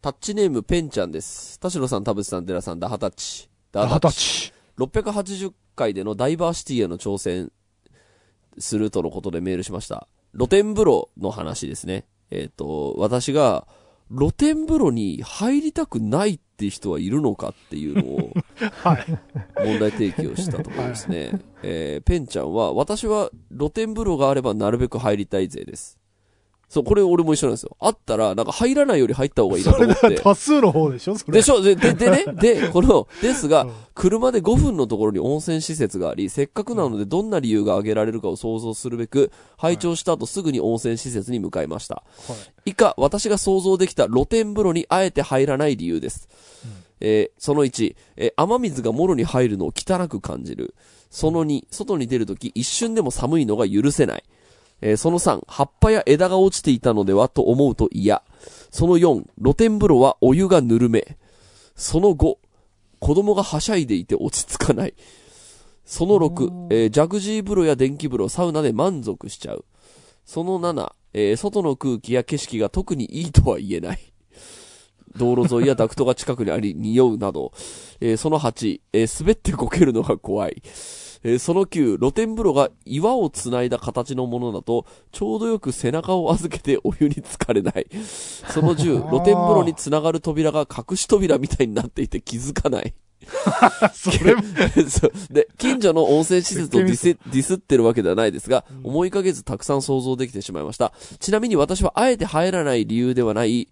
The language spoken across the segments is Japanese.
タッチネームペンちゃんです。田代さん、田淵さん、寺さん、ダハタッチ。ダ二十歳。680回でのダイバーシティへの挑戦するとのことでメールしました。露天風呂の話ですね。えっ、と、私が露天風呂に入りたくないって人はいるのかっていうのを はい。問題提起をしたところですね。えーペンちゃんは、私は露天風呂があればなるべく入りたい勢です。そう、これ俺も一緒なんですよ。あったら、なんか入らないより入った方がいいなと思って。多数の方でしょそれ。でしょで、で、でね、で、この、ですがうん、車で5分のところに温泉施設があり、せっかくなのでどんな理由が挙げられるかを想像するべく、拝聴した後すぐに温泉施設に向かいました。はい。以下、私が想像できた露天風呂にあえて入らない理由です。えーその1、えー雨水がもろに入るのを汚く感じる。その2、外に出るとき一瞬でも寒いのが許せない。えーその3、葉っぱや枝が落ちていたのではと思うと嫌。その4、露天風呂はお湯がぬるめ。その5、子供がはしゃいでいて落ち着かない。その6、えージャグジー風呂や電気風呂、サウナで満足しちゃう。その7、えー外の空気や景色が特にいいとは言えない。道路沿いやダクトが近くにあり、匂うなど。えーその8、えー滑ってこけるのが怖い。えーその9、露天風呂が岩を繋いだ形のものだと、ちょうどよく背中を預けてお湯に浸かれない。その10、露天風呂に繋がる扉が隠し扉みたいになっていて気づかない。それ で、近所の温泉施設をディスディスってるわけではないですが、思いかけずたくさん想像できてしまいました。ちなみに私はあえて入らない理由ではない、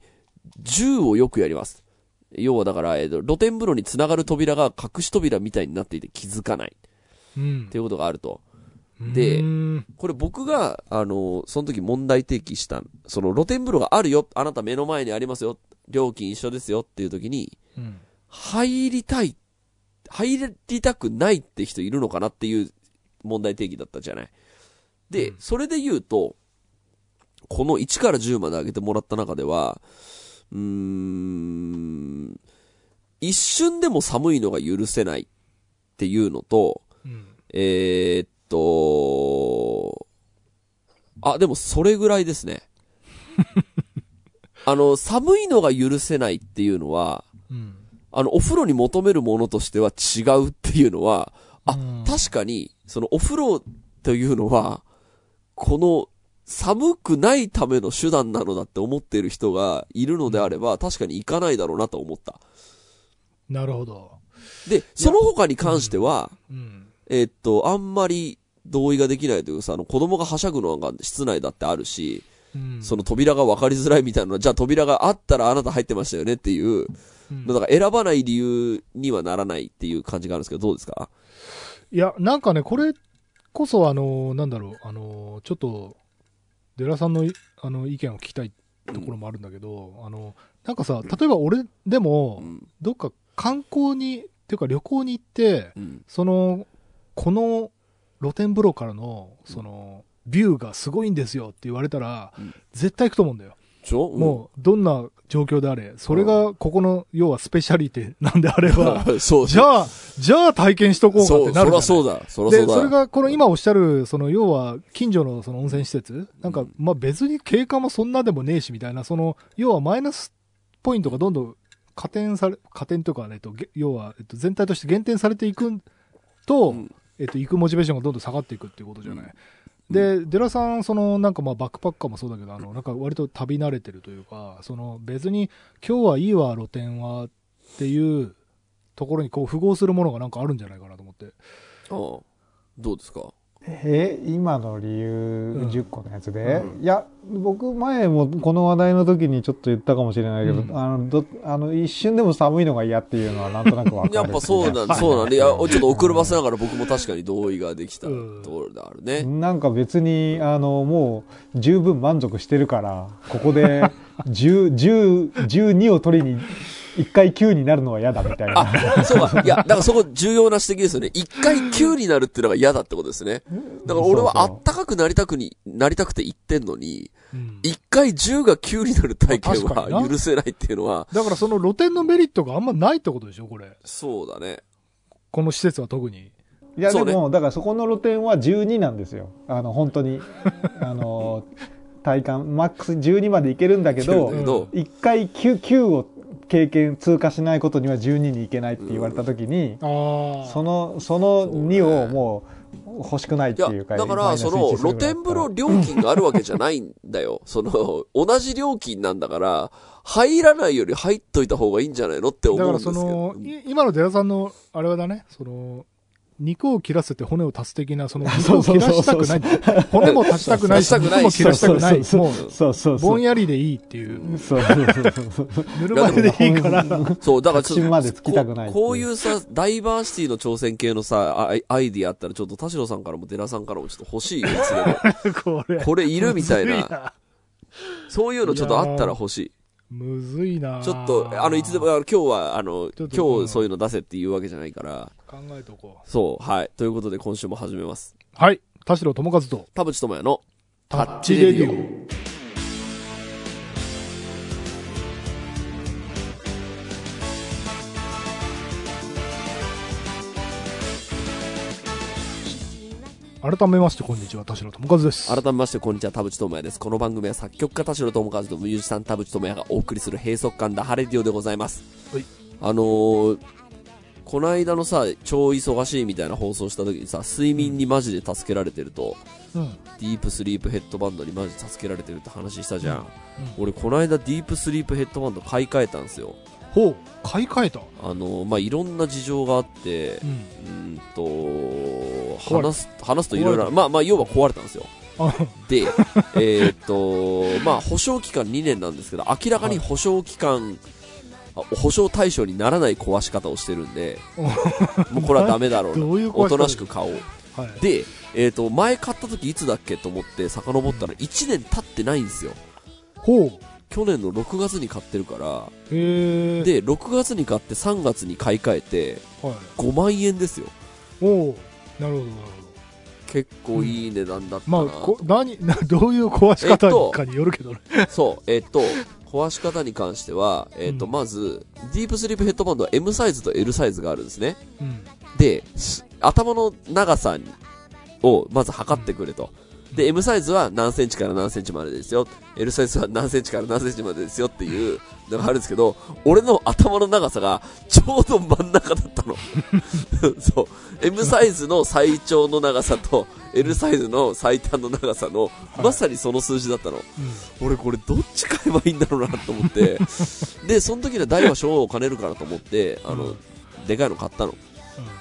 銃をよくやります。要はだから、えーと露天風呂に繋がる扉が隠し扉みたいになっていて気づかないうん。っていうことがあると。でこれ僕が、あの、その時問題提起した、その露天風呂があるよ、あなた目の前にありますよ、料金一緒ですよっていう時に、うん。入りたい、入りたくないって人いるのかなっていう問題定義だったじゃない。で、うん。それで言うと、この1から10まで上げてもらった中では、うーん、一瞬でも寒いのが許せないっていうのと、うんえーっと、あ、でもそれぐらいですね。あの、寒いのが許せないっていうのは、うんあの、お風呂に求めるものとしては違うっていうのは、あうん確かに、そのお風呂というのは、この、寒くないための手段なのだって思っている人がいるのであれば、確かに行かないだろうなと思った。なるほど。で、その他に関しては、うん。えっと、あんまり同意ができないというかさ、あの、子供がはしゃぐのが室内だってあるし、うんその扉が分かりづらいみたいなのは、じゃあ扉があったらあなた入ってましたよねっていう、うんだから選ばない理由にはならないっていう感じがあるんですけど、どうですか？いや、なんかね、これこそ、あの、なんだろう、あの、ちょっと、デラさんのいあの意見を聞きたいところもあるんだけど、あの、なんかさ、例えば俺でもう、ん。どっか観光に、っていうか旅行に行って、うん。その、この露天風呂からの、その、ビューがすごいんですよって言われたら、うん。絶対行くと思うんだよ。ちょもう、どんな状況であれ、それがここの、要はスペシャリティなんであれば、うん。そうじゃあ、じゃあ体験しとこうかそう、ってなるじゃない。そらそうだ。そらで、そうだ。それが、この今おっしゃる、その、要は、近所のその温泉施設。なんか、まあ別に経過もそんなでもねえし、みたいな、その、要はマイナスポイントがどんどん加点され、加点というかね、と、げ要は、えっと、全体として減点されていくと、うんえっと、行くモチベーションがどんどん下がっていくっていうことじゃない。で、デラさん、その、なんかまあバックパッカーもそうだけど、あの、なんか割と旅慣れてるというか、その、別に、今日はいいわ、露店は、っていうところにこう、符合するものがなんかあるんじゃないかなと思って。ああどうですか？え今の理由うん10個のやつで、うん。いや僕前もこの話題の時にちょっと言ったかもしれないけど、うん。あのどあの一瞬でも寒いのが嫌っていうのはなんとなくわかるやっぱそうなん、そうなんで、いや、ちょっと遅ればせながら僕も確かに同意ができたところであるね。なんか別にあのもう十分満足してるからここで10 10 12を取りに1回9になるのは嫌だみたいなあ、そうか。いや、だからそこ重要な指摘ですよね。一回9になるっていうのが嫌だってことですね。だから俺はあったかくなりたくに、なりたくて言ってんのに、うん一回10が9になる体験は許せないっていうのは、だからその露店のメリットがあんまないってことでしょこれ。そうだね。この施設は特に。いやそうねでもだからそこの露店は12なんですよあの本当に あの体感マックス12までいけるんだけどけど、1回 9, 9を経験通過しないことには12に行けないって言われた時に、ああ。そのその2をもう欲しくないっていうかだから、その、露天風呂料金があるわけじゃないんだよ。その、同じ料金なんだから、入らないより入っといた方がいいんじゃないのって思だうんですけど。からその、い今の寺さんの、あれはだね、その、肉を切らせて骨を足す的な、その、肉を切らしたくない。骨も足したくないし、足したくない肉も切らしたくない。そうもう、そうそうそうぼんやりでいいっていう。そうそうそうそうぬるま湯でいいから。そう、だからちょっと核心までつきたくないここういうさ、ダイバーシティの挑戦系のさ、アイアイディアあったら、ちょっと田代さんからも寺さんからもちょっと欲しい これ。これいるみたいな。そういうのちょっとあったら欲しい。むずいなちょっと、あの、いつでも、あの今日は、あの、今日そういうの出せっていうわけじゃないから、考えとこう。そう、はい。ということで今週も始めます。はい。田代智和と、田淵智也のタッチレディオ。改めまして、こんにちは。田代智和です。改めまして、こんにちは、田淵智也です。この番組は作曲家田代智和とミュージシャン田淵智也がお送りする閉塞感ダハレディオでございます。はいあのー、この間のさ、超忙しいみたいな放送した時にさ、睡眠にマジで助けられてると、うん。ディープスリープヘッドバンドにマジで助けられてるって話したじゃん。うん俺、この間ディープスリープヘッドバンド買い替えたんですよ。ほう。買い替えた。あのー、まあ、いろんな事情があってう、ん。うーんと、話す、話すといろいろ、まあまあ、要は壊れたんですよ。あで、えーっと、まあ、保証期間2年なんですけど、明らかに保証期間、あ保証対象にならない壊し方をしてるんで、もうこれはダメだろうな。おとなしく買おう。はい。で、えーっと、前買った時いつだっけと思って遡ったら1年経ってないんですよ。ほう。去年の6月に買ってるから、へえ。、で、6月に買って3月に買い替えて、はい。5万円ですよ。おう。なるほど、なるほど。結構いい値段だったな。まあ、こ何、などういう壊し方かによるけどね。そう、えっと、壊し方に関しては、えっと、うんまず、ディープスリープヘッドバンドは M サイズと L サイズがあるんですね。うん。で、す頭の長さをまず測ってくれと。で、M サイズは何センチから何センチまでですよ。L サイズは何センチから何センチまでですよっていうのがあるんですけど、俺の頭の長さがちょうど真ん中だったの。そう。M サイズの最長の長さと L サイズの最短の長さの、まさにその数字だったの。俺これどっち買えばいいんだろうなと思って、で、その時には大は小を兼ねるからと思って、あの、うんでかいの買ったの。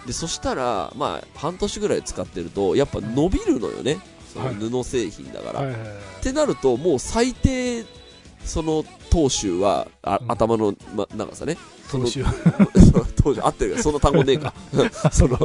で、そしたら、まあ、半年ぐらい使ってると、やっぱ伸びるのよね。そのはい布製品だから。はいはいはい。ってなると、もう最低、その、当州は、あうん頭の、ま、長さね。その、投資その当州、合ってるから、その単語ねえか。その、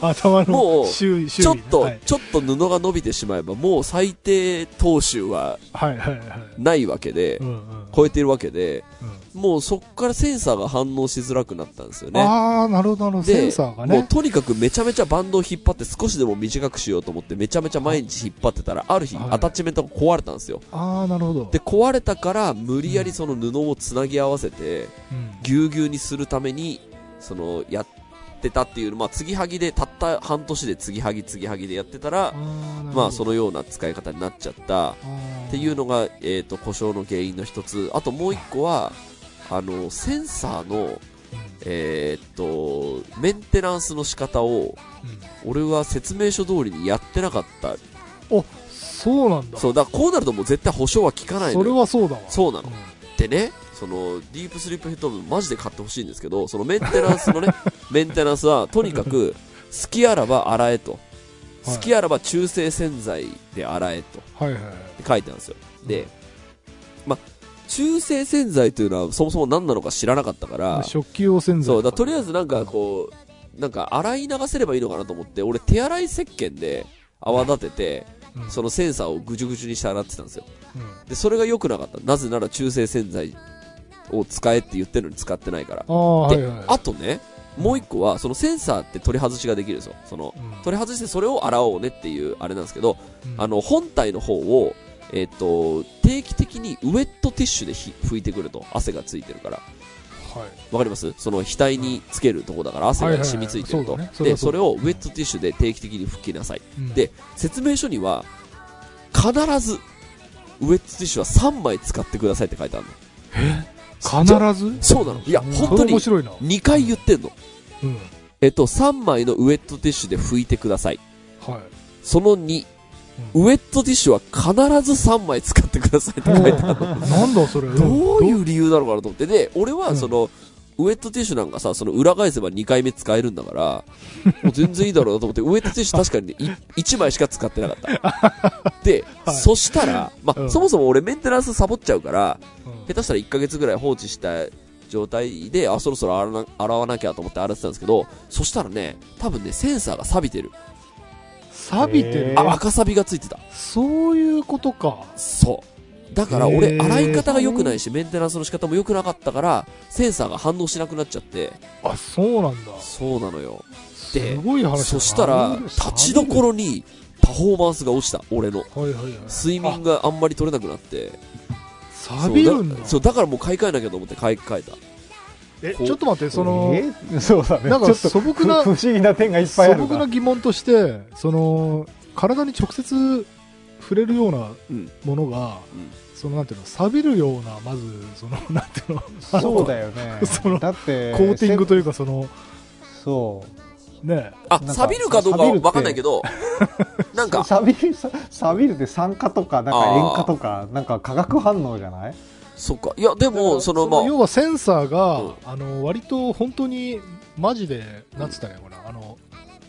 頭もうの周囲、周囲ねちょっと、はいちょっと布が伸びてしまえば、もう最低当州ははいはいはい。ないわけでう、んうん。超えてるわけで、うんもうそっからセンサーが反応しづらくなったんですよね。ああ、なるほど、なるほど。でセンサーがね。もうとにかくめちゃめちゃバンドを引っ張って少しでも短くしようと思ってめちゃめちゃ毎日引っ張ってたらある日はいアタッチメントが壊れたんですよ。ああ、なるほど。で、壊れたから無理やりその布をつなぎ合わせてうんぎゅうぎゅうにするためにそのやってたっていう、まあ継ぎはぎでたった半年で継ぎはぎ継ぎはぎでやってたら、まあその、のような使い方になっちゃったっていうのが、えっと故障の原因の一つ。あともう一個は、あの、センサーの、えーっと、メンテナンスの仕方を、俺は説明書通りにやってなかった。お、そうなんだ。そう、だからこうなるともう絶対保証は効かないのそれよ。はそうだわ。そうなのん。でね、その、ディープスリープヘッドマジで買ってほしいんですけど、そのメンテナンスのね、メンテナンスは、とにかく、好きあらば洗えと。好きあらば中性洗剤で洗えと。はい書いてあるんですよ。で、まあ、中性洗剤というのはそもそも何なのか知らなかったから、食器用洗剤。そう、だとりあえずなんかこう、なんか洗い流せればいいのかなと思って、俺手洗い石鹸で泡立てて、うん、そのセンサーをぐじゅぐじゅにして洗ってたんですよ。うんで、それが良くなかった。なぜなら中性洗剤を使えって言ってるのに使ってないから。あはいはい。あとね、もう一個は、そのセンサーって取り外しができるんですよ。その、うん取り外してそれを洗おうねっていうあれなんですけど、うんあの、本体の方を、えっ、と、定期的にウェットティッシュでひ拭いてくると。汗がついてるから。はい。わかります？その額につけるとこだから汗が染みついてるとはいはいはいそで、はそれをウェットティッシュで定期的に拭きなさい。うんで、説明書には、必ず、ウェットティッシュは3枚使ってくださいって書いてあるの。必ず？そうなの。いや、うん本当にそれ面白いな。2回言ってんの。うん。えっと、3枚のウェットティッシュで拭いてください。はい。その2、ウェットティッシュは必ず3枚使ってくださいって書いてあるの。なんだそれ。どういう理由なのかなと思って。で、俺はうんその、ウェットティッシュなんかさ、その裏返せば2回目使えるんだから、もう全然いいだろうなと思って、ウェットティッシュ確かにね、1枚しか使ってなかった。で、はいそしたら、まあ、うんそもそも俺メンテナンスサボっちゃうから、うん下手したら1ヶ月ぐらい放置した状態で、あ、そろそろ洗わなきゃと思って洗ってたんですけど、そしたらね、多分ね、センサーが錆びてる。錆びてるえ。ーあ、赤錆びがついてた。そういうことか。そう。だからへ俺、ー洗い方が良くないし、メンテナンスの仕方も良くなかったから、センサーが反応しなくなっちゃって、あ、そうなんだ。そうなのよ。ですごい話そしたら、立ちどころにパフォーマンスが落ちた、俺の。はいはいはい。睡眠があんまり取れなくなって。錆びるんだ。そう、だからもう買い替えなきゃと思って買い替えた。え、ちょっと待って、その、え？そうだね。なんかちょっと素朴なふ 不思議な点がいっぱいある素朴な疑問として、その、体に直接触れるようなうん。ものが、うん。そのなんていうの、錆びるような、まず、その、なんていうの、そうだよね。その。だって、コーティングというか、その、そう。ね、あ、なんか錆びるかどうか錆びるって。わかんないけど、なんか、錆びる、さ錆びるって酸化とか、なんか塩化とか、なんか化学反応じゃない？そっか。いや、でも、その、まあ、要はセンサーが、うんあの、割と本当に、マジで、なんつったらいいのかな、あの、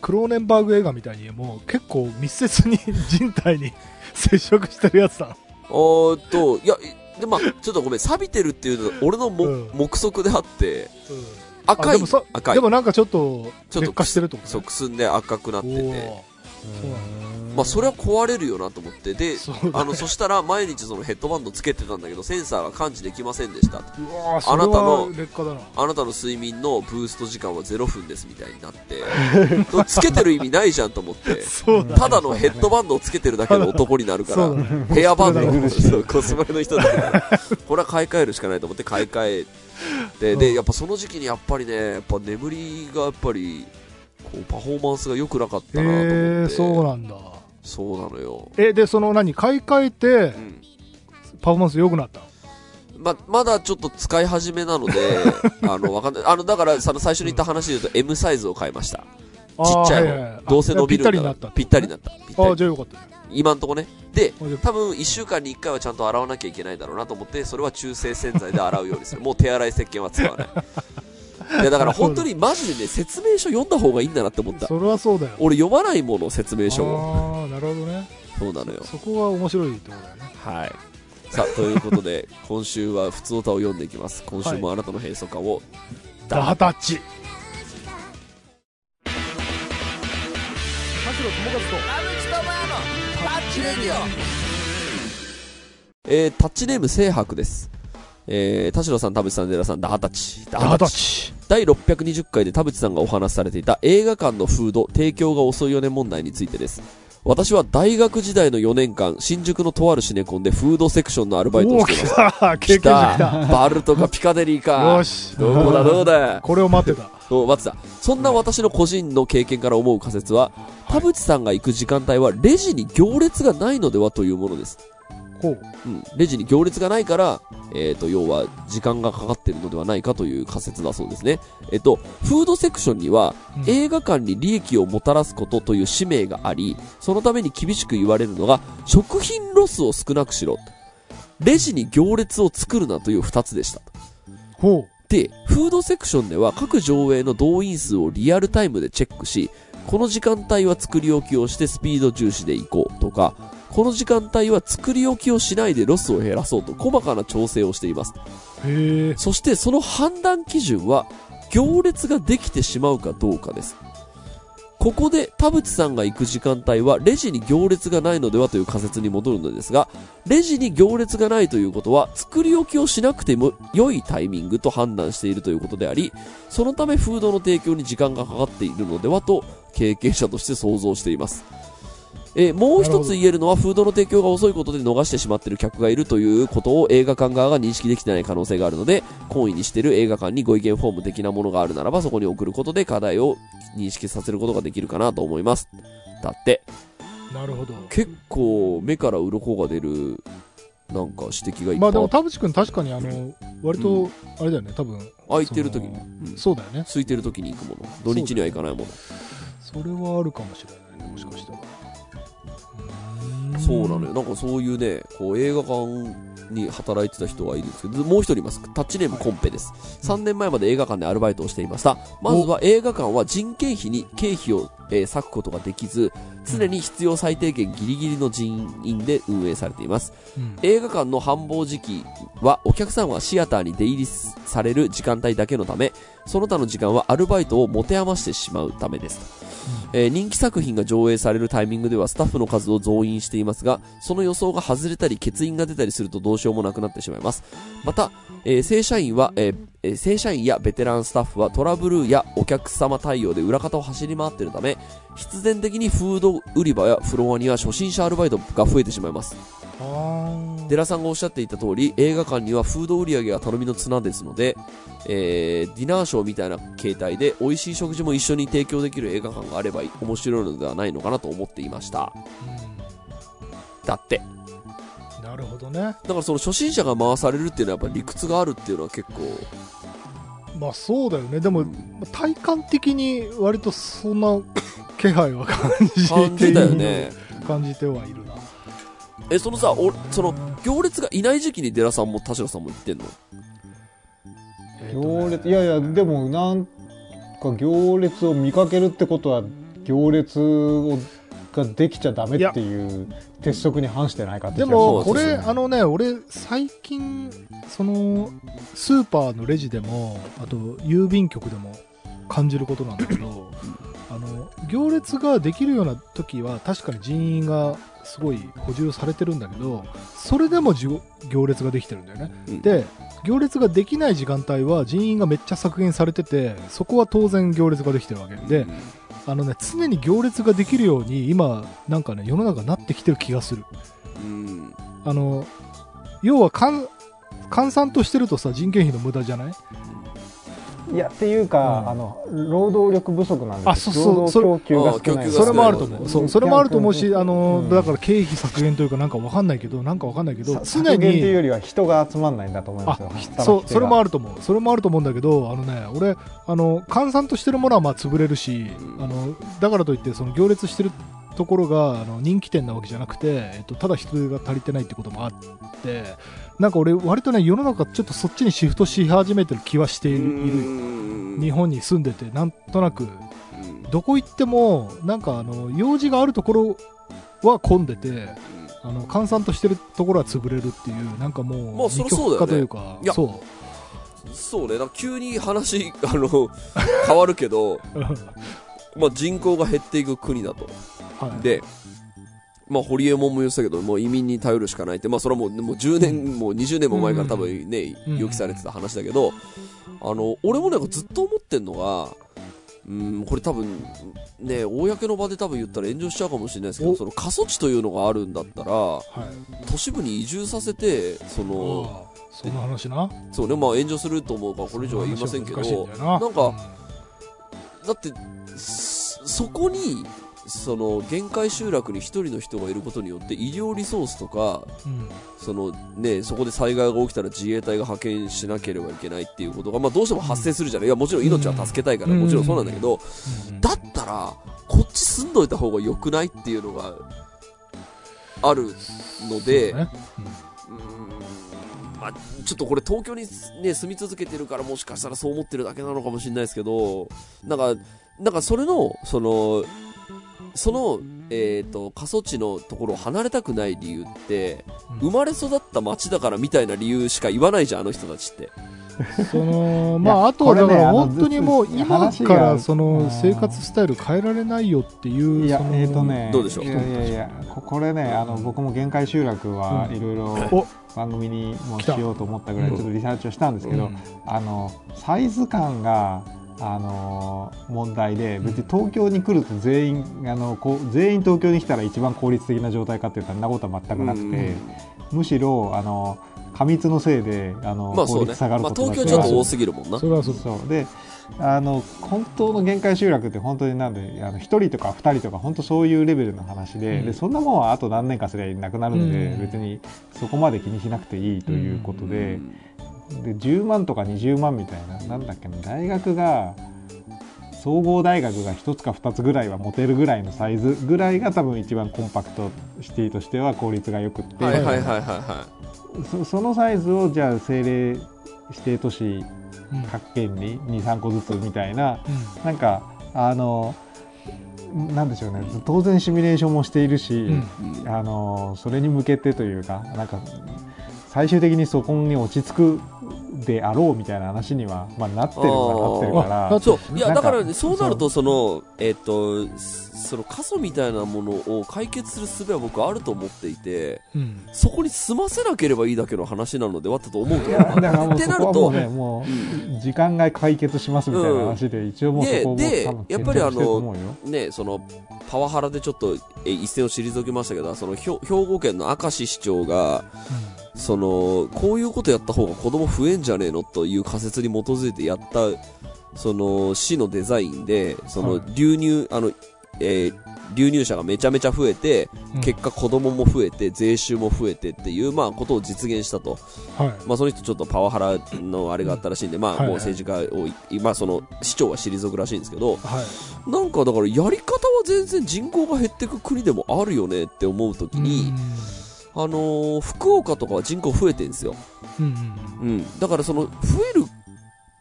クローネンバーグ映画みたいに、もう結構密接に 人体に 接触してるやつだ。おーっと、いや、で、まあ、ちょっとごめん、錆びてるっていうのは、俺のも、うん目測であって、うん赤いあでもさ、赤いで。もなんかちょっと、ちょっと劣化してるってことそう、くすんで赤くなってて。まあ、それは壊れるよなと思って。で、そあの、そしたら、毎日そのヘッドバンドつけてたんだけど、センサーが感知できませんでした。あなたの。あなたの睡眠のブースト時間は0分ですみたいになって、つけてる意味ないじゃんと思って、そうだ。ただのヘッドバンドをつけてるだけの男になるからね。ヘアバンドコスプレの人だから、これは買い替えるしかないと思って買い替えて、うんで、やっぱその時期にやっぱりね、やっぱ眠りがやっぱり、こう、パフォーマンスが良くなかったなと思って。へえ、そうなんだ。そうなのよ。え、で、その何、買い替えてう、ん。パフォーマンス良くなった？ま、まだちょっと使い始めなので、あの、わかんない。あの、だから、その最初に言った話で言うと、M サイズを買いました。ちっちゃいの。はいはいはいどうせ伸びるんだぴったりになったぴったりになった。あ。じゃあよかったね。今んとこね。で、多分1週間に1回はちゃんと洗わなきゃいけないだろうなと思って、それは中性洗剤で洗うようにする。もう手洗い石鹸は使わない。いや、だから本当にマジでね、説明書読んだ方がいいんだなって思った。それはそうだよ。俺読まないもの、説明書を。ああ、なるほどね。そうなのよ。そこが面白いってことだよね。はい。さあ、ということで、今週は普通歌を読んでいきます。今週もあなたの閉塞感を、ダハタッチ。田代友和とえー、タッチネーム清白です。えー、田代さん、田淵さん、寺さん、ダハタッチ。ダダハタッチ。第620回で田淵さんがお話しされていた映画館のフード提供が遅いよね問題についてです。私は大学時代の4年間、新宿のとあるシネコンでフードセクションのアルバイトをしてます。た来た。バルとかピカデリーか。よし。どこだどうだ これを待ってた。そう、待ってた。そんな私の個人の経験から思う仮説は、田淵さんが行く時間帯はレジに行列がないのではというものです。ほう。うん。レジに行列がないから、えっ、と、要は時間がかかっているのではないかという仮説だそうですね。えっ、と、フードセクションには、うん映画館に利益をもたらすことという使命があり、そのために厳しく言われるのが、食品ロスを少なくしろ。レジに行列を作るなという二つでした。ほで、フードセクションでは各上映の動員数をリアルタイムでチェックし、この時間帯は作り置きをしてスピード重視で行こうとか、この時間帯は作り置きをしないでロスを減らそうと細かな調整をしています。う。へえ。そしてその判断基準は行列ができてしまうかどうかです。ここで田淵さんが行く時間帯はレジに行列がないのではという仮説に戻るのですが、レジに行列がないということは作り置きをしなくても良いタイミングと判断しているということであり、そのためフードの提供に時間がかかっているのではと経験者として想像しています。えーもう一つ言えるのはフードの提供が遅いことで逃してしまっている客がいるということを映画館側が認識できてない可能性があるので、懇意にしている映画館にご意見フォーム的なものがあるならばそこに送ることで課題を認識させることができるかなと思います。だって、なるほど。結構目から鱗が出るなんか指摘がい。っまあでもぱい田淵君確かにあの割とあれだよね多分。空いてる時に、うん。そうだよね。空いてる時に行くもの。土日には行かないもの。それはあるかもしれないねもしかしたらそうなのよ。なんかそういうねこう映画館に働いてた人がいるんですけどもう一人います。タッチネームコンペです。3年前まで映画館でアルバイトをしていました。まずは映画館は人件費に経費を、えー割くことができず常に必要最低限ギリギリの人員で運営されています。うん。映画館の繁忙時期はお客さんはシアターに出入りされる時間帯だけのためその他の時間はアルバイトを持て余してしまうためですと、えー人気作品が上映されるタイミングではスタッフの数を増員していますがその予想が外れたり欠員が出たりするとどうしようもなくなってしまいます。また、えー正社員は、えー正社員やベテランスタッフはトラブルやお客様対応で裏方を走り回っているため必然的にフード売り場やフロアには初心者アルバイトが増えてしまいます。寺さんがおっしゃっていた通り映画館にはフード売り上げが頼みの綱ですので、えーディナーショーみたいな形態で美味しい食事も一緒に提供できる映画館があれば面白いのではないのかなと思っていました。だって。うんなるほどね。だからその初心者が回されるっていうのはやっぱ理屈があるっていうのは結構。まあそうだよね。でも体感的に割とそんな気配は感じ感じている。だよね。感じてはいる。なえそのさおその行列がいない時期に寺さんも田代さんも行ってんの？行列いやいやでもなんか行列を見かけるってことは行列をができちゃダメっていう鉄則に反してないかってでもこれあのね俺最近そのスーパーのレジでもあと郵便局でも感じることなんだけど あの行列ができるような時は確かに人員がすごい補充されてるんだけどそれでも行列ができてるんだよね、うん。で行列ができない時間帯は人員がめっちゃ削減されててそこは当然行列ができてるわけ。で、あのね常に行列ができるように今なんかね世の中なってきてる気がする。うん。あの要は換換算としてるとさ人件費の無駄じゃない？いやっていうか、うん。あの労働力不足なんです。あそうそう労働供給が少ない。それもあると思う。そうそれもあると思うしあの、うんだから経費削減というかなんかわかんないけどなんかわかんないけどさ常削減っていうによりは人が集まんないんだと思いますあよそうそれもあるると思う。それもあると思うんだけどあのね俺あの換算としてるものはまあ潰れるし、うんあのだからといってその行列してるところがあの人気店なわけじゃなくて、えっと、ただ人手が足りてないってこともあってなんか俺割とね世の中ちょっとそっちにシフトし始めてる気はしている日本に住んでてなんとなく。どこ行ってもなんかあの用事があるところは混んでてあの閑散としてるところは潰れるっていうなんかもう二極化というかいやそそうね、急に話、あの、変わるけど、うまあ人口が減っていく国だと。はい。で、まあ、堀江門も言ってたけど、もう移民に頼るしかないって、まあ、それはもう、もう10年、もう20年も前から多分ね、うん。予期されてた話だけど、あの、俺もなんかずっと思ってんのが、うん、これ多分、ね、公の場で多分言ったら炎上しちゃうかもしれないですけど、お。その過疎地というのがあるんだったら、はい。都市部に移住させて、その、その話な。そうね、まあ炎上すると思うからこれ以上は言いませんけど、んな。なんかだって、そそこに、その限界集落に一人の人がいることによって医療リソースとかうん。その、ね、そこで災害が起きたら自衛隊が派遣しなければいけないっていうことが、まあ、どうしても発生するじゃない、いやもちろん命は助けたいから、うん。もちろんそうなんだけど、うん。だったらこっち住んどいた方が良くないっていうのがあるので、そうね。うーん。まあ、ちょっとこれ東京に、ね、住み続けてるからもしかしたらそう思ってるだけなのかもしれないですけどなんかなんかそれのそのその、えー、と過疎地のところを離れたくない理由ってうん。生まれ育った町だからみたいな理由しか言わないじゃんあの人たちって。その まああとはだから本当にもうず今からそのうん。生活スタイル変えられないよっていういやえっ、とねどうでしょう？いやいやいやここれねあの僕も限界集落はうん。いろいろお。番組にもしようと思ったぐらいちょっとリサーチをしたんですけど、うん。あのサイズ感があの問題で別に東京に来ると全員あのこう全員東京に来たら一番効率的な状態かっていうとそんなことは全くなくて、むしろあの過密のせいであの、効まあね。率下がるまあことが東京ちょっと多すぎるもんな。そ。れはそう。そう。であの本当の限界集落って本当になんであの1人とか2人とか本当そういうレベルの話で,、うん。でそんなもんはあと何年かすればなくなるので、うん。別にそこまで気にしなくていいということで,、で10万とか20万みたいななんだっけな大学が総合大学が1つか2つぐらいは持てるぐらいのサイズぐらいが多分一番コンパクトシティとしては効率がよくって、はいはいはいはいはそそのサイズをじゃあ政令指定都市うん各県に23個ずつみたいなうん。なんかあのなんでしょうね。当然シミュレーションもしているし。うん。あのそれに向けてというかなんか最終的にそこに落ち着くであろうみたいな話には、まあ、なってるはなってるから。あそう。いや、だからね、そうなると、その、えっと、その過疎みたいなものを解決する術は僕あると思っていて、うん。そこに済ませなければいいだけの話なのではったと思うけど。いやだからもうってなるそこはもうと、ねもう時間が解決しますみたいな話で、一応もうそこもで多分でやっぱりあの検討してると思うよ。ね、そのパワハラでちょっとえ一線を退けましたけど、その兵兵庫県の明石市長が、そのこういうことやった方が子供増えんじゃねえのという仮説に基づいてやったその市のデザインで、そのはい。流入、あの、えー流入者がめちゃめちゃ増えて、うん。結果子供も増えて、税収も増えてっていう、まあ、ことを実現したと。はい。まあ、その人ちょっとパワハラのあれがあったらしいんで、まあ、はい。もう政治家を、今、その、市長は退くらしいんですけど、はい。なんかだからやり方は全然人口が減っていく国でもあるよねって思うときに、あのー福岡とかは人口増えてるんですよ。うんうんうん。だからその、増える、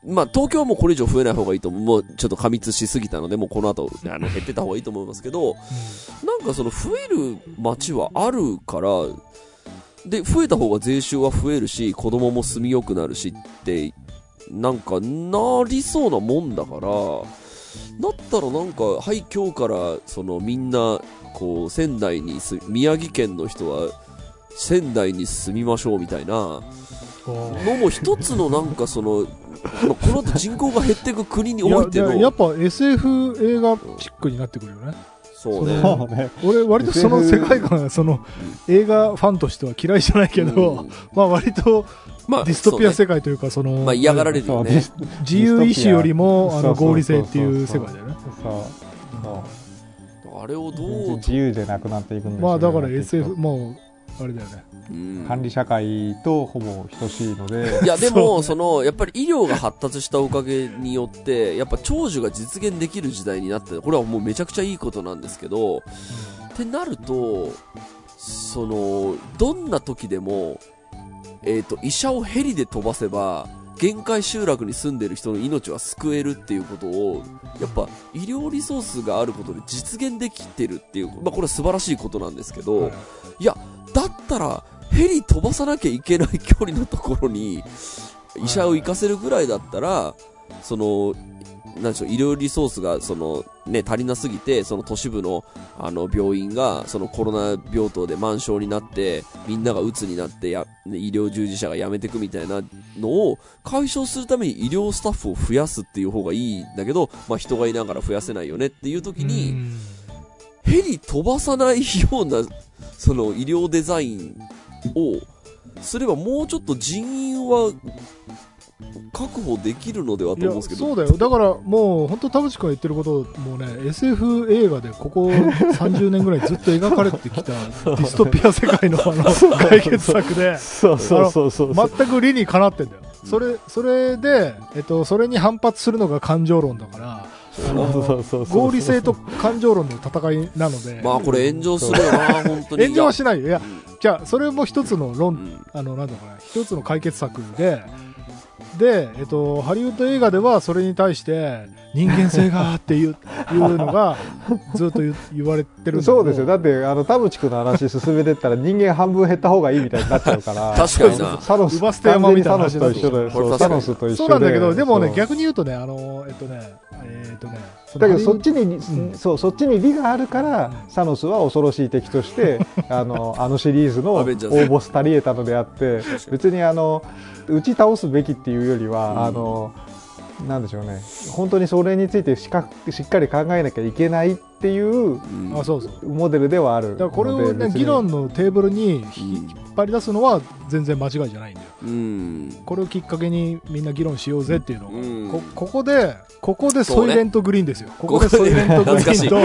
まあ東京はもうこれ以上増えない方がいいと思う。もうちょっと過密しすぎたので、もうこの後、あの、減ってた方がいいと思いますけど、なんかその増える街はあるから、で、増えた方が税収は増えるし、子供も住みよくなるしって、なんかなりそうなもんだから、だったらなんか、はい、今日から、そのみんな、こう、仙台にす、宮城県の人は、仙台に住みましょうみたいな。うん。のも一つのなんかその、まあこの後人口が減っていく国においての、でやっぱ SF 映画チックになってくるよね。そうね。ね。俺割とその世界観がその映画ファンとしては嫌いじゃないけど、うん。まあ割とまあディストピア世界というかそのまあ嫌がられるよね。自由意志よりもあの合理性っていう世界だよね。そうそうあれをどう、自由でなくなっていくんですよね。まあだから SF もうあれだよね。うん。管理社会とほぼ等しいので。いや、でも、そその、やっぱり医療が発達したおかげによって、やっぱ長寿が実現できる時代になって、これはもうめちゃくちゃいいことなんですけど、ってなると、その、どんな時でも、えっ、と、医者をヘリで飛ばせば、限界集落に住んでる人の命は救えるっていうことを、やっぱ医療リソースがあることで実現できてるっていう、まあこれは素晴らしいことなんですけど、はい。いや、だったら、ヘリ飛ばさなきゃいけない距離のところに、医者を行かせるぐらいだったら、その、なんでしょう、医療リソースが、その、ね、足りなすぎて、その都市部の、あの、病院が、そのコロナ病棟で満床になって、みんなが鬱になって、や、医療従事者が辞めてくみたいなのを解消するために医療スタッフを増やすっていう方がいいんだけど、まあ人がいながら増やせないよねっていう時に、ヘリ飛ばさないような、その医療デザインをすればもうちょっと人員は確保できるのではと思うんですけど。そうだよ。だからもう本当田淵君が言ってることもうね SF 映画でここ30年ぐらいずっと描かれてきたディストピア世界のあの解決策でそうそうそうそう。そう全く理にかなってんだよ。それそれで、えっと、それに反発するのが感情論だからあのそうそうそうそう合理性と感情論の戦いなので、まあこれ炎上するよな、本当に。炎上はしないよ。いやうん。じゃあそれも一つの論うん。あのなんだろうな。一つの解決策で。で、えっと、ハリウッド映画ではそれに対して人間性がっていういうのが ずっと言言われてるそうですよ。だってあの田淵君の話進めてったら人間半分減った方がいいみたいになっちゃうから。確かにな。サノス完全にサノスと一緒でそうサノスと一緒でそうなんだけどでもね逆に言うとねあのえっとねえっとねだけどそっにちに、うん。そうそっちに利があるから、うん。サノスは恐ろしい敵として あのあのシリーズのアベンジャーズ。大ボス足り得たのであって別にあの打ち倒すべきっていうよりは、うん。あのなんでしょうね。本当にそれについてしかしっかり考えなきゃいけないっっていううん。あそうそう。モデルではあるだからこれを、ね、議論のテーブルにひうん引っ張り出すのは全然間違いじゃないんだよ。うん。これをきっかけにみんな議論しようぜっていうのが、うん。こここでここでソイレントグリーンですよ。ここでここでソイレントグリーンと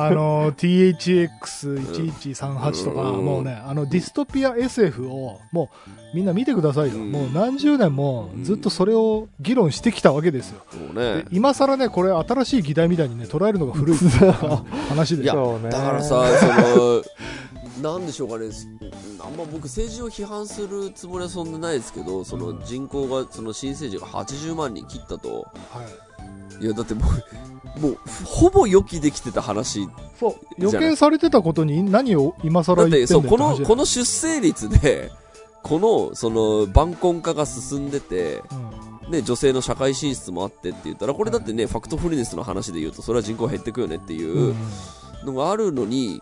あの THX1138 とか、うん。もうねあのディストピア SF をもうみんな見てくださいよ、うん。もう何十年もずっとそれを議論してきたわけですよ、ね。で今更ねこれ新しい議題みたいにね捉えるのが古い 話で。いやそうね。だからさその なんでしょうかね。あんま僕政治を批判するつもりはそんなないですけどその人口がその新生児が80万人切ったと。はい。いやだってもうもうほぼ予期できてた話そう。予見されてたことに何を今更言っててんだそうこのこの出生率でこのその晩婚化が進んでてうんね、女性の社会進出もあってって言ったら、これだってね、ファクトフルネスの話で言うと、それは人口減ってくよねっていうのがあるのに、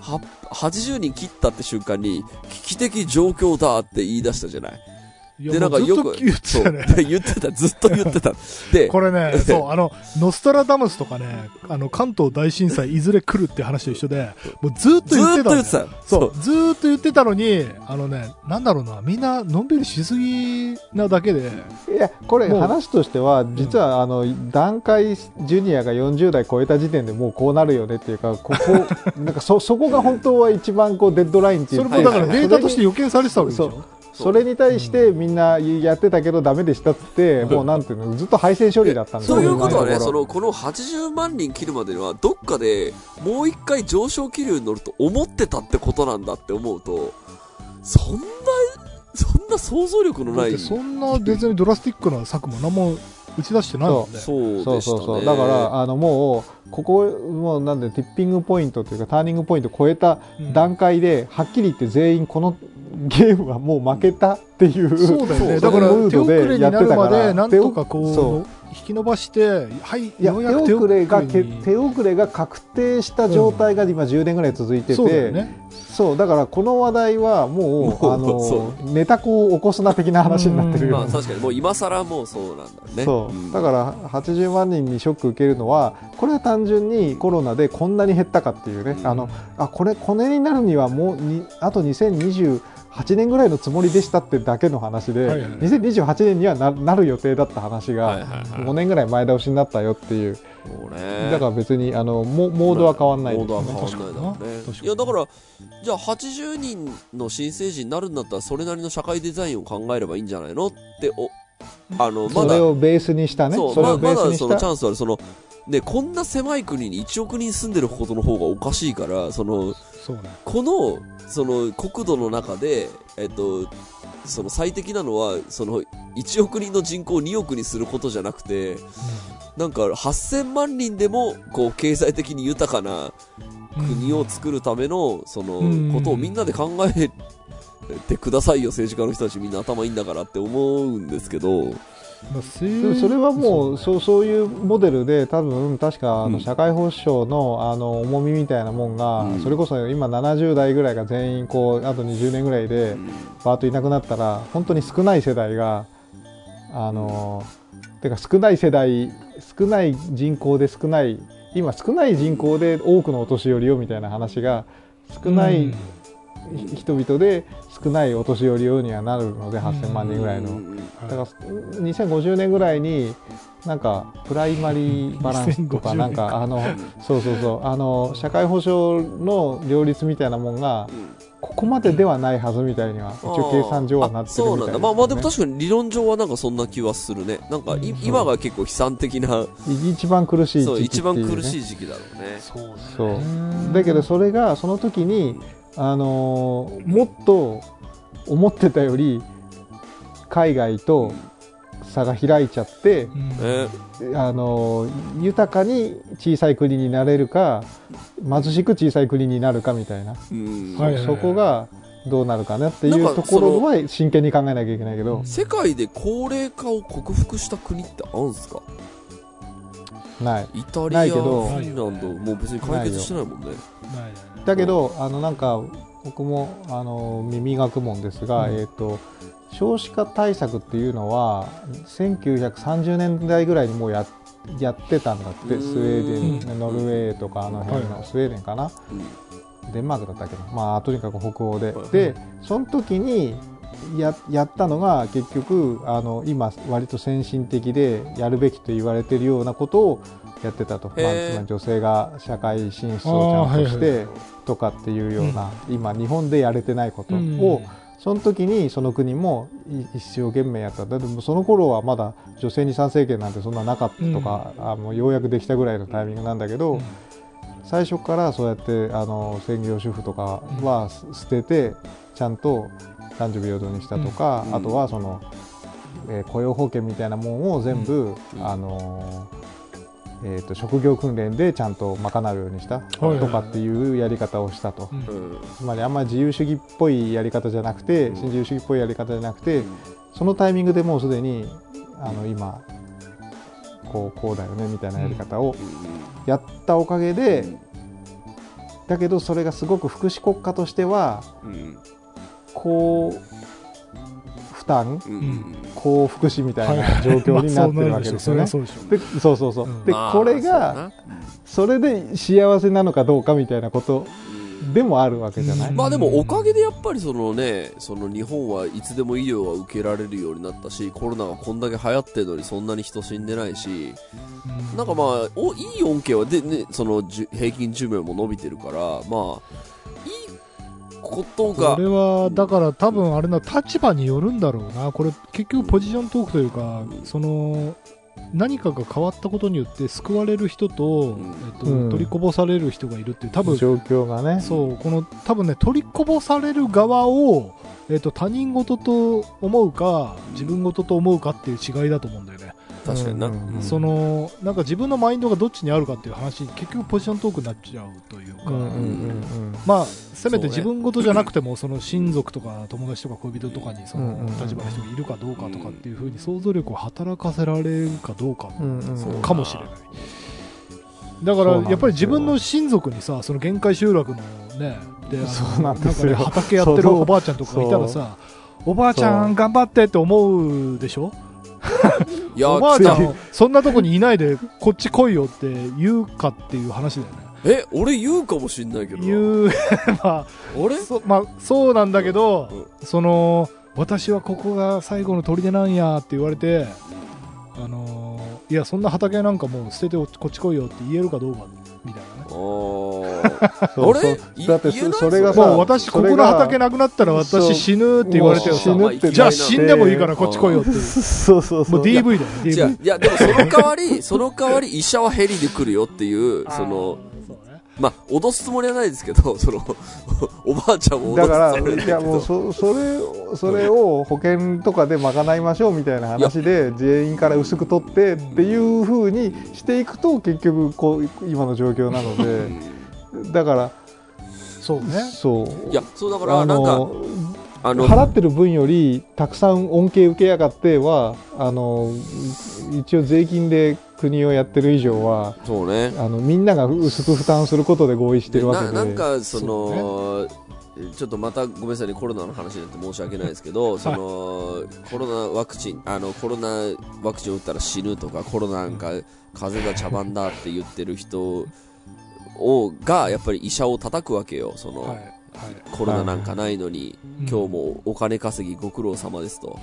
は80人切ったって瞬間に、危機的状況だって言い出したじゃない。いやで、なんかよく、と言ってたね。で言ってた、ずっと言ってた。で、これね、そう、あの、ノストラダムスとかね、あの、関東大震災いずれ来るって話と一緒で、もうずっとず言ってたんだよ。ーっと言ってた。そう、ずーっと言ってたのに、あのね、なんだろうな、みんなのんびりしすぎなだけで、いやこれ話としては実はあの段階ジュニアが40代超えた時点でもうこうなるよねっていうかここ なんかそそこが本当は一番こうデッドラインっていそうれもだからデータとして予見されてたわけでしょ？それに対してみんなやってたけどダメでしたってもうなんていうのずっと配線処理だったんですそういうことはね、その、この80万人切るまでには、どっかでもう一回上昇気流に乗ると思ってたってことなんだって思うと、そんな、そんな想像力のない。そんな別にドラスティックな策も何も打ち出してないもんね。そう。そう。そうそうだからあのもうここもうなんでティッピングポイントというかターニングポイントを超えたうん段階で、はっきり言って全員このゲームはもう負けたっていうそうだよね。だからムード手遅れになるまで、なんとか手こ、そう。引き伸ばして、はい、いやようやく手遅れがけ手遅れに。手遅れが確定した状態が今10年ぐらい続いてて、そうだよね。そうだからこの話題はもうもう あのそネタ子を起こすな的な話になってるよ、まあ確かにもう今更もうそうなんだね。そう、ん。だから80万人にショック受けるのはこれは単純にコロナでこんなに減ったかっていうね、あのあこれこれになるにはもうにあと2028年ぐらいのつもりでしたってだけの話で、はいはい。2028年にはななる予定だった話がはい5年ぐらい前倒しになったよっていう。だから別にあのモモードは変わんないモーです。よねドは変わんないだろうね。いや、だから、じゃあ80人の新成人になるんだったら、それなりの社会デザインを考えればいいんじゃないのって、お、あの、まそだ、れをベースにしたね。それままをベースにしだそのチたャンスはある。その、ね、こんな狭い国に1億人住んでることの方がおかしいから、その、そうね。この、その、国土の中で、えっと、その最適なのは、その、1億人の人口を2億にすることじゃなくて、なんか8000万人でも、こう、経済的に豊かな国を作るための、そのうん、ことをみんなで考えてくださいよ、政治家の人たちみんな頭いいんだからって思うんですけど、それはもうそうそういうモデルで多分確かあうん。の社会保障のあの重みみたいなもんが、うん。それこそ今70代ぐらいが全員こうあと20年ぐらいでバーッといなくなったら本当に少ない世代があのてか少ない世代少ない人口で少ない今少ない人口で多くのお年寄りをみたいな話が少ない人々で少ないお年寄りをにはなるので8000万人ぐらいの。うん。だから2050年ぐらいになんかプライマリーバランスとか2050なんかあのそうそうそう。あの社会保障の両立みたいなもんがここまでではないはずみたいには一応計算上はなってるあそうなんだ。みたいですね。まあまあでも確かに理論上はなんかそんな気はするね。なんかいうん。今が結構悲惨的な、一番苦しいそう、時期一番苦しい時期だろうね。そう。そうだけどそれがその時にあのーもっと思ってたより海外と差が開いちゃって、うん。ねあの豊かに小さい国になれるか貧しく小さい国になるかみたいな、うん。そこがどうなるかなっていうところは真剣に考えなきゃいけないけど、世界で高齢化を克服した国ってあるんすか？ない。イタリア、フィンランド、もう別に解決してないもんね。だけどあのなんか僕もあの耳学問ですが、うん。えー、と少子化対策っていうのは1930年代ぐらいにもうやっやってたんだってうん。スウェーデンノルウェーとかあの辺の、はい。スウェーデンかな？うん。デンマークだったっけな？まあとにかく北欧で、はい。でその時にややったのが結局あの今割と先進的でやるべきと言われてるようなことをやってたと、まあ、つへー。まり女性が社会進出をちゃんとして、とかっていうような、今日本でやれてないことを、うん。その時にその国もい一生懸命やった。だってもうその頃はまだ女性に参政権なんてそんななかったとか、あもうようやくできたぐらいのタイミングなんだけど、うん。最初からそうやってあの専業主婦とかはす捨ててちゃんと男女平等にしたとか、うん。あとはその、えー雇用保険みたいなもんを全部、うん。あのえー、と職業訓練でちゃんと賄うようにしたとかっていうやり方をしたと、うん。うんつまりあんまり自由主義っぽいやり方じゃなくて、うん。新自由主義っぽいやり方じゃなくて、そのタイミングでもうすでにあの今こうこうだよねみたいなやり方をやったおかげで、だけどそれがすごく福祉国家としてはうん。高負担うん。うん高福祉みたいはない状況になってるわけですよね。まあそそうそうそうそう、うん。でまあこれがな。それで幸せなのかどうかみたいなことうん。でもあるわけじゃない、うん。まあでもおかげでやっぱりそのね、その日本はいつでも医療は受けられるようになったし、コロナがこんだけ流行ってるのにそんなに人死んでないし、うん。なんかまあ、おいい恩恵はでね、その平均寿命も伸びてるから、まあ、ことが。これ、はだから多分あれな立場によるんだろうな。これ結局ポジショントークというかその何かが変わったことによって救われる人と、ん。えっとうん。取りこぼされる人がいるっていう多分状況がね。そうこの多分ね取りこぼされる側を、えっと他人事と思うか自分事と思うかっていう違いだと思うんだよね、確かにな。うんうんうん。そのなんか自分のマインドがどっちにあるかっていう話に結局ポジショントークになっちゃうというか、うんうんうんうん。まあ、せめて自分事じゃなくても、その親族とか友達とか恋人とかにその立場の人がいるかどうかとかっていうふうに想像力を働かせられるかどうかうんうんそうかもしれない。だからやっぱり自分の親族にさ、その限界集落のね、でそうなんですよ。かね、畑やってるおばあちゃんとかがいたらさ、おばあちゃん頑張ってって思うでしょ？いや、おばあちゃ来ん、そんなとこにいないでこっち来いよって言うかっていう話だよね。たえ、俺言うかもしんないけどな。言う、まあ、俺？そまあ、そうなんだけど、うんその私はここが最後の砦なんやって言われて、あのーいやそんな畑なんかもう捨ててこっち来いよって言えるかどうかみたいなそう俺そう。いだってそそれがさもう私ここの畑なくなったら私死ぬって言われてもう死ぬってじゃあ死んでもいいからこっち来いよってそうそうそう。もう DV だよ違 DV う。いや、でもその代わり、その代わり医者はヘリで来るよっていう、その、まあ、脅すつもりはないですけど、その、おばあちゃんも脅すだからつもりはないけど。いやもうそそれをそれを保険とかで賄いましょうみたいな話で全員から薄く取ってっていうふうにしていくと結局こう今の状況なので。だからそうね。そう。いや、そうだから、あなんか、のあの、払ってる分よりたくさん恩恵受けやがってはあの一応税金で国をやってる以上はそうね。あのみんなが薄く負担することで合意してるわけで。ななんか、そその、ちょっとまたごめんなさいね、コロナの話になって申し訳ないですけど、その、コロナワクチン、あの、コロナワクチンを打ったら死ぬとか、コロナなんか、風邪だ、茶番だって言ってる人を、が、やっぱり医者を叩くわけよ、その、はい。はい。コロナなんかないのに、今日もお金稼ぎご苦労様ですと。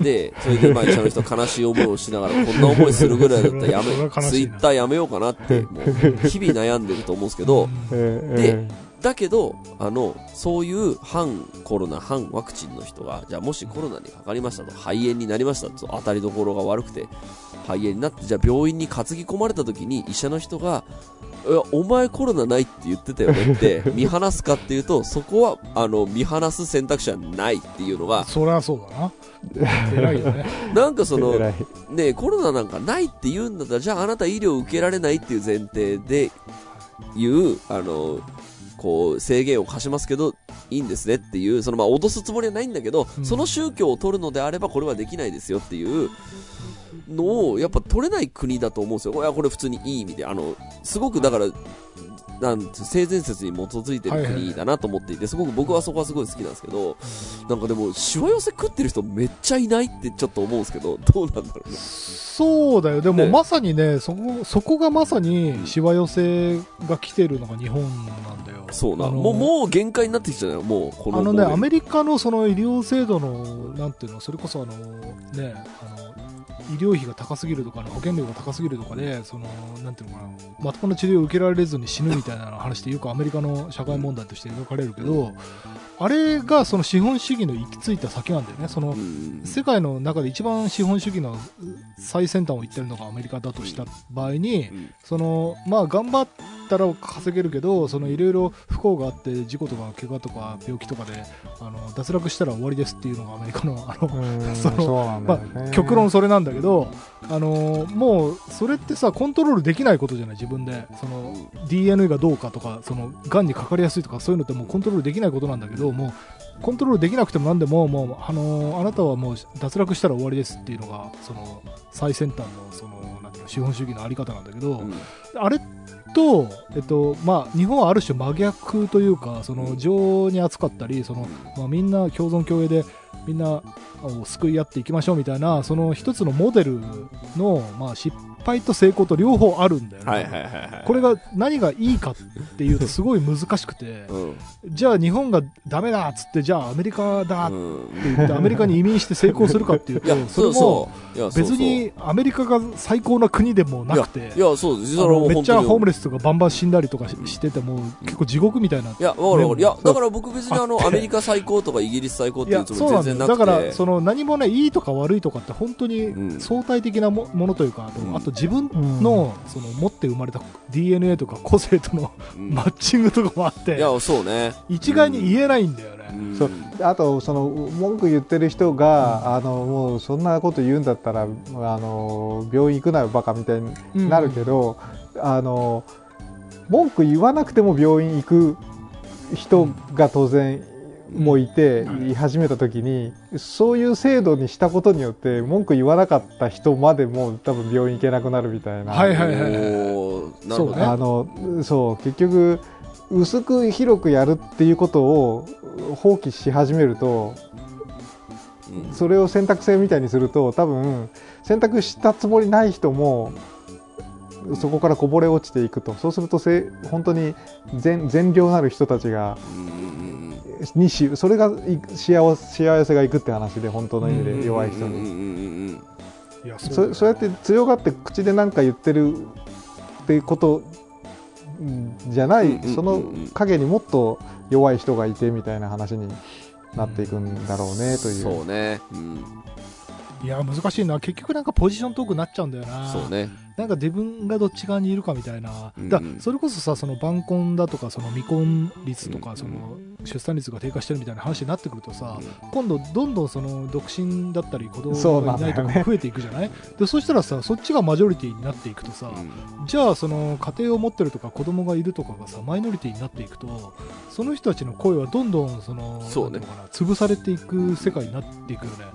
で、それでまあ医者の人悲しい思いをしながら、こんな思いするぐらいだったらやめ ツイッターやめようかなって、もう、日々悩んでると思うんですけど、えだけど、あの、そういう反コロナ、反ワクチンの人が、じゃあもしコロナにかかりましたと、肺炎になりましたと、当たりどころが悪くて、肺炎になって、じゃあ病院に担ぎ込まれた時に医者の人が、お前コロナないって言ってたよねって、見放すかっていうと、そこは、あの、見放す選択肢はないっていうのが、そりゃそうだな。偉いよね。なんかその、ねコロナなんかないって言うんだったら、じゃああなた医療受けられないっていう前提で言う、あの、こう、制限を課しますけど、いいんですねっていう、そのまあ脅すつもりはないんだけど、うんその宗教を取るのであればこれはできないですよっていうのを、やっぱ取れない国だと思うんですよ。いや、これ普通にいい意味で。あの、すごくだから、なん性善説に基づいてる国だなと思っていて、すごく僕はそこはすごい好きなんですけど、なんかでも、しわ寄せ食ってる人めっちゃいないってちょっと思うんですけど、どうなんだろうね。そうだよ。でもねまさにね、そこ、そこがまさに、しわ寄せが来てるのが日本なんだよ。そうな。もう、もう限界になってきたよ、もう、この。あのね、アメリカのその医療制度の、なんていうの、それこそあの、ね、あの、医療費が高すぎるとか、ね、保険料が高すぎるとかで、その、なんていうのかな、まともな治療を受けられずに死ぬみたいな話ってよくアメリカの社会問題として描かれるけど、あれがその資本主義の行き着いた先なんだよね。そのう、ん。世界の中で一番資本主義の最先端を言ってるのがアメリカだとした場合に、うん。そのまあ頑張ったら稼げるけどそのいろいろ不幸があって事故とか怪我とか病気とかであの脱落したら終わりですっていうのがアメリカのあの、うん。そのそうなんだまあ、極論それなんだけどあのもうそれってさコントロールできないことじゃない？自分で。その DNA がどうかとかその癌にかかりやすいとかそういうのってもうコントロールできないことなんだけどもうコントロールできなくても何でももうあのあなたはもう脱落したら終わりですっていうのがその最先端のそのなんていうの資本主義のあり方なんだけど、うん。あれと、えっとまあ、日本はある種真逆というかその情に厚かったりその、まあ、みんな共存共栄でみんなを救い合っていきましょうみたいなその一つのモデルの、まあ、失敗と成功と両方あるんだよね。はいはいはいはい。これが何がいいかっていうとすごい難しくてうん。じゃあ日本がダメだっつってじゃあアメリカだってうん。言ってアメリカに移民して成功するかっていういやと、それも別にアメリカが最高な国でもなくていや、そうです。そあれはのめっちゃホームレレスとかバンバン死んだりとかししてても結構地獄みたいな。いや、だから僕別にあの、アメリカ最高とかイギリス最高っていうつもそうなんだより全然なくて。だからその何もねいいとか悪いとかって本当にうん相対的なもものというかあと自分うん。のその持って生まれた DNA とか個性とのうん。マッチングとかもあっていや、そうね。一概に言えないんだよね。うん。そう。あとその文句言ってる人が、あのもうそんなこと言うんだったらあの病院行くなよバカみたいになるけど、あの文句言わなくても病院行く人が当然もいて、うん。言い始めた時にそういう制度にしたことによって文句言わなかった人までも多分病院行けなくなるみたいな。そうねあのそう結局薄く広くやるっていうことを放棄し始めるとうん。それを選択制みたいにすると多分選択したつもりない人もそこからこぼれ落ちていくと。そうするとせ本当に善善良なる人たちがにしそれがい幸せ幸せがいくって話で本当の意味で弱い人に。そそそうやって強がって口で何か言ってるっていうことうんじゃない、その陰にもっと弱い人がいてみたいな話になっていくんだろうねという。そうね。うん。いや難しいな。結局なんかポジショントークになっちゃうんだよな。そうね。なんか自分がどっち側にいるかみたいな、だそれこそさその晩婚だとかその未婚率とうんかその出産率が低下してるみたいな話になってくるとさ、うん。今度どんどんその独身だったり子供がいないとか増えていくじゃない？でそしたらさそっちがマジョリティになっていくとさ、うん。じゃあその家庭を持ってるとか子供がいるとかがさマイノリティになっていくとその人たちの声はどんどんそのそうね。潰されていく世界になっていくよね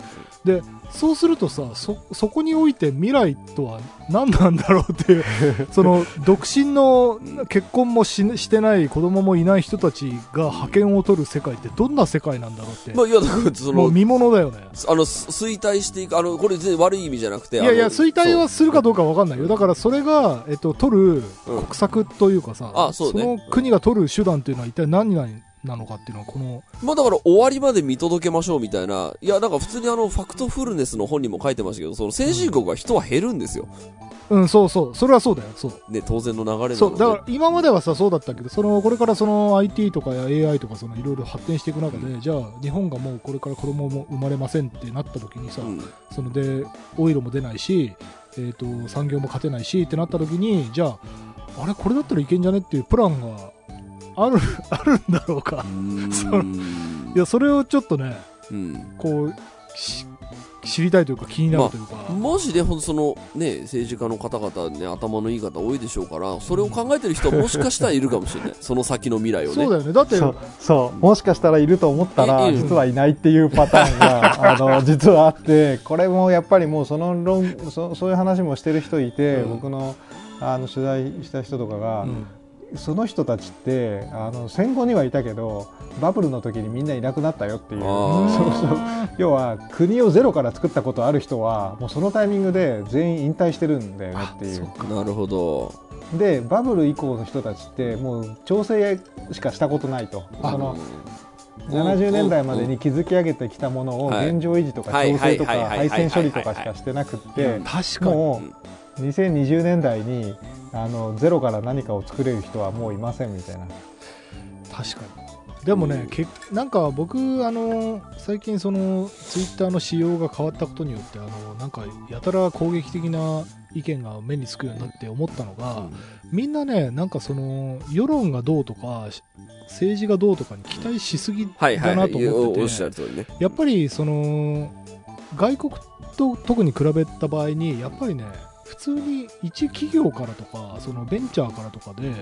でそうするとさそそこにおいて未来とは何なんだろうっていう その独身の結婚もししてない子供もいない人たちが派遣を取る世界ってどんな世界なんだろうって、まあ、いや、だから、その、もう見物だよね。あの、す衰退していく、あの、これ全然悪い意味じゃなくて、いやいや衰退はするかどうかわかんないよ。だからそれが、えっと、取るうん。国策というかさ、あそうね。の国が取る手段っていうのは一体何ななのかっていうのはこのまあだから終わりまで見届けましょうみたいな。いや、なんか普通にあの、ファクトフルネスの本にも書いてましたけど、その先進国は人は減るんですよ。うんそうそうそれはそうだよそうね、当然の流れなので。そうだから今まではさそうだったけどそのこれからその IT とかや AI とかそのいろいろ発展していく中で、じゃあ日本がもうこれから子供も生まれませんってなった時にさ、うん。そのでオイルも出ないし、えー、と産業も勝てないしってなった時にじゃああれこれだったらいけんじゃねっていうプランがあるあるんだろうか、そういやそれをちょっとねうん。こうし知りたいというか気になるというか、マジでほんとそのね、政治家の方々ね、頭のいい方多いでしょうから、それを考えてる人はもしかしたらいるかもしれない。その先の未来をね。そうだよね。だってそうそう。もしかしたらいると思ったら実はいないっていうパターンがあの 実はあってこれもやっぱりもうその論そそういう話もしてる人いて、うん。僕のあの取材した人とかが、うんその人たちってあの戦後にはいたけどバブルの時にみんないなくなったよっていう。そうそう。要は国をゼロから作ったことある人はもうそのタイミングで全員引退してるんだよねっていう。なるほど。でバブル以降の人たちってもう調整しかしたことないと。あ。そのうん70年代までに築き上げてきたものをはい。現状維持とかはい。調整とか配線処理とかしかしてなくって確かに。もう2020年代にあのゼロから何かを作れる人はもういませんみたいな確かにでもね、けなんか僕あの最近そのツイッターの仕様が変わったことによってあのなんかやたら攻撃的な意見が目につくようになって思ったのが、みんなねなんかその世論がどうとかし政治がどうとかに期待しすぎ。だないと思ってて、ね。やっぱりその外国と特に比べた場合にやっぱりね普通に一企業からとかそのベンチャーからとかで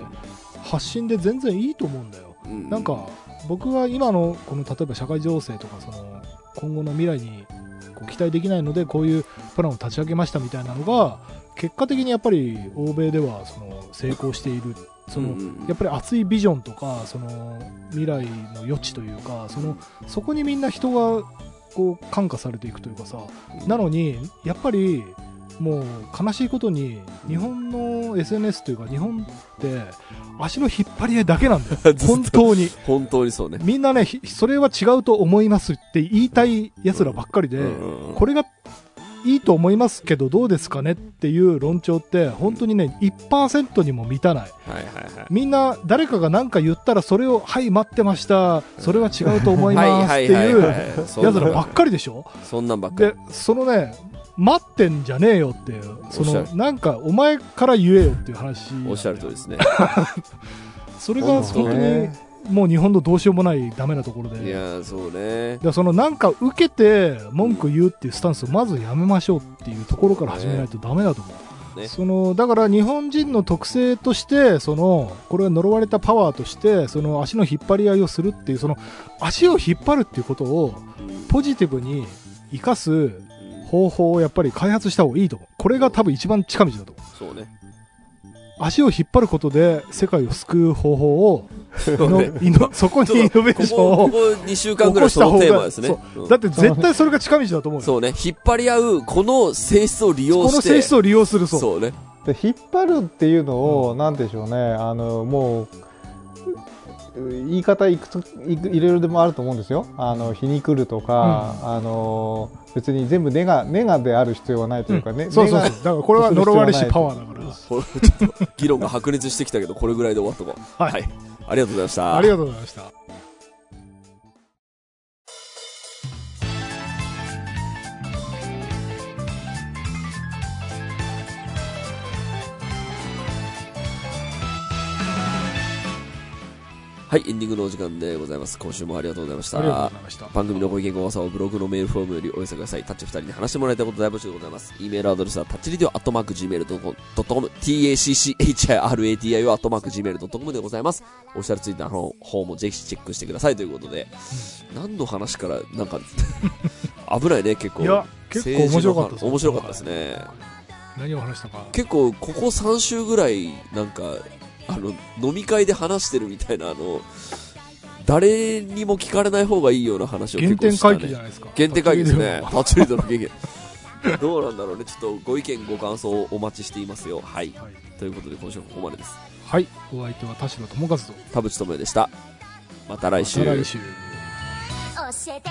発信で全然いいと思うんだよ。うなんか僕は今のこの例えば社会情勢とかその今後の未来にこう期待できないのでこういうプランを立ち上げましたみたいなのが結果的にやっぱり欧米ではその成功している。そのやっぱり熱いビジョンとかその未来の余地というかそのそこにみんな人がこう感化されていくというかさ。なのにやっぱりもう悲しいことに日本の SNS というか日本って足の引っ張り合いだけなんだよ。本当に。本当にそうね。みんなねひそれは違うと思いますって言いたい奴らばっかりで、うんうんうん。これがいいと思いますけどどうですかねっていう論調って本当にね1%にも満たない。はいはいはい。みんな誰かが何か言ったらそれをはい待ってました。それは違うと思いますっていう やつらばっかりでしょ。そんなんばっかり。で。そのね待ってんじゃねえよっていうそのなんかお前から言えよっていう話。おっしゃる通りですね。それが本当にもう日本のどうしようもないダメなところで。いやー、そうね。だ。そのなんか受けて文句言うっていうスタンスをまずやめましょうっていうところから始めないとダメだと思う、ね。そのだから日本人の特性としてそのこれは呪われたパワーとしてその足の引っ張り合いをするっていうその足を引っ張るっていうことをポジティブに生かす方法をやっぱり開発した方がいいと思うこれが多分一番近道だと思うそうね。足を引っ張ることで世界を救う方法を そうね そこにイノベーションをここ、ここ2週間ぐらいそのテーマですね。うんだって絶対それが近道だと思うよそうね。引っ張り合う、この性質を利用こして。の性質を利用するそうそうね。で引っ張るっていうのを、なんでしょうねあのもうう言い方いくついくいろいろでもあると思うんですよ。あの皮肉るとか、あの別に全部ネガネガである必要はないというかね、そうそうそう。ネだからこれは呪われしパワーだから。ちょっと議論が白熱してきたけど、これぐらいで終わっとこう。はい。はい。ありがとうございました。ありがとうございましたはい、エンディングのお時間でございます。今週もありがとうございました。ありがとうございました番組のご意見ご感想をブログのメールフォームよりお寄せください。タッチ2人に話してもらいたいこと大募集でございます。e メールアドレスはタッチリディオアットマーク Gmail.com、tacchiradio アットマーク Gmail.com でございます。オフィシャルツイッターの方もぜひチェックしてくださいということで、何の話から、なんか、危ないね、結構。いや結構面白かったです面白かったですね。何を話したか結構、ここ3週ぐらい、なんか、あの、飲み会で話してるみたいな、あの、誰にも聞かれない方がいいような話を結原点構した、ね。回帰じゃないですか原点回帰ですね。はパチュリードの原点。どうなんだろうね。ちょっとご意見、ご感想をお待ちしていますよ。はい。いということで、今週はここまでです。はいお相手は田代智和と田淵智也でした。また来週。また来週教えて